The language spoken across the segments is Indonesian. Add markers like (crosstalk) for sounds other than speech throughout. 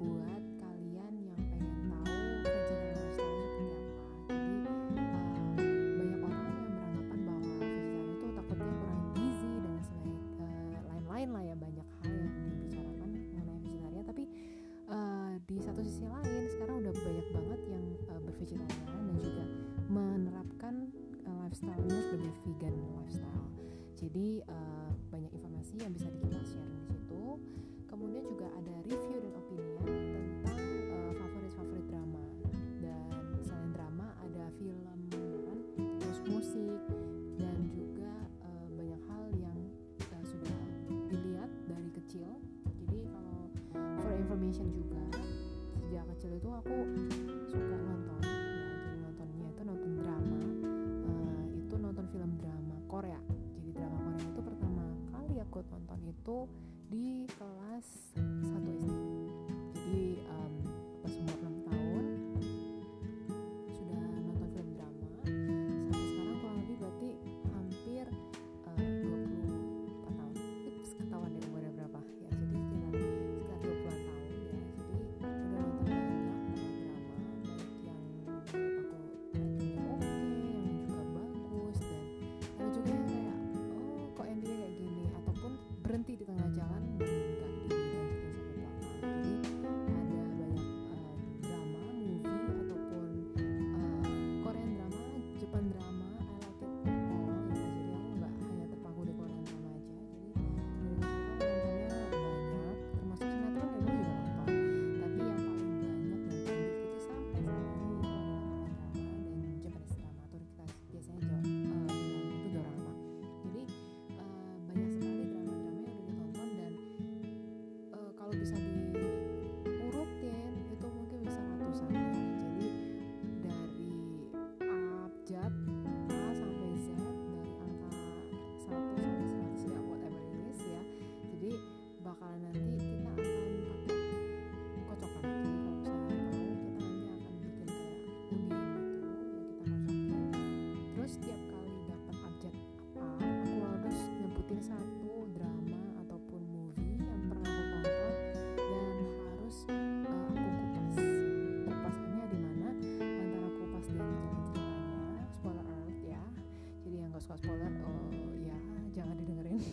buat kalian yang pengen tahu vegetarian lifestyle seperti apa. Jadi uh, banyak orang yang beranggapan bahwa vegetarian itu takutnya kurang gizi dan eh, lain-lain uh, lah ya banyak hal yang dibicarakan mengenai vegetarian. Tapi uh, di satu sisi lain sekarang udah banyak banget yang uh, bervegetarian. aku suka nonton ya jadi nontonnya itu nonton drama uh, itu nonton film drama Korea. Jadi drama Korea itu pertama kali aku nonton itu di kelas satu SD jadi uh,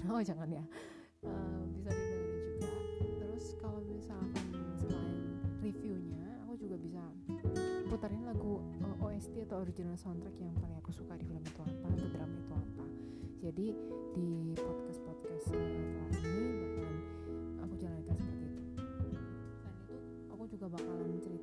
(laughs) oh jangan ya. Uh, bisa didengerin juga. Terus kalau misalkan selain reviewnya aku juga bisa putarin lagu uh, OST atau original soundtrack yang paling aku suka di film itu apa atau drama itu apa. Jadi di podcast podcast setelah ini bakalan aku jalankan seperti itu. Dan itu aku juga bakalan cerita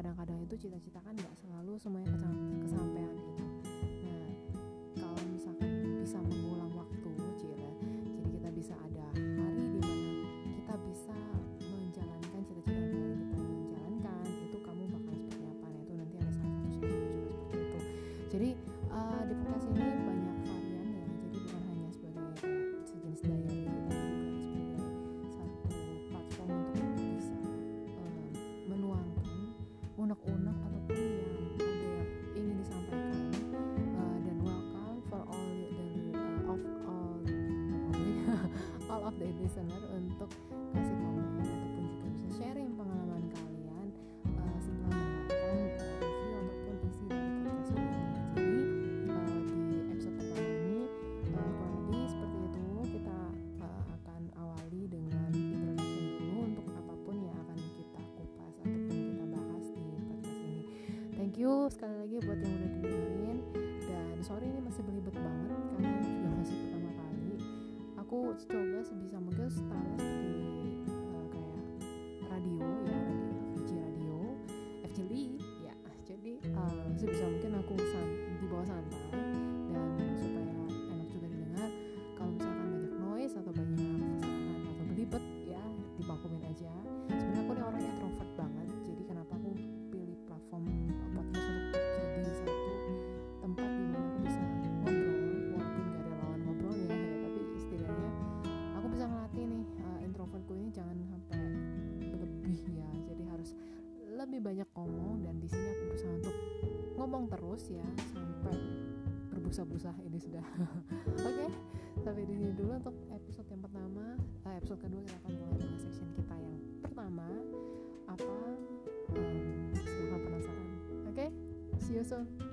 kadang-kadang itu cita-cita kan nggak selalu semuanya kesampaian of the listener untuk kasih komen ataupun juga bisa sharing pengalaman kalian uh, setelah mendengarkan eh, review ataupun isi dari podcast ini. Jadi uh, di episode pertama ini uh, kurang lebih seperti itu kita uh, akan awali dengan introduction dulu untuk apa pun yang akan kita kupas ataupun kita bahas di podcast ini. Thank you sekali lagi buat yang udah dengerin dan sorry ini masih belibet banget aku coba sebisa mungkin stylenya seperti ngomong dan di sini aku berusaha untuk ngomong terus ya sampai berbusa-busa. Ini sudah. (laughs) Oke okay, sampai di sini dulu untuk episode yang pertama eh, episode kedua kita akan mulai dengan section kita yang pertama. Apa? Um, semoga penasaran. Oke okay? see you soon.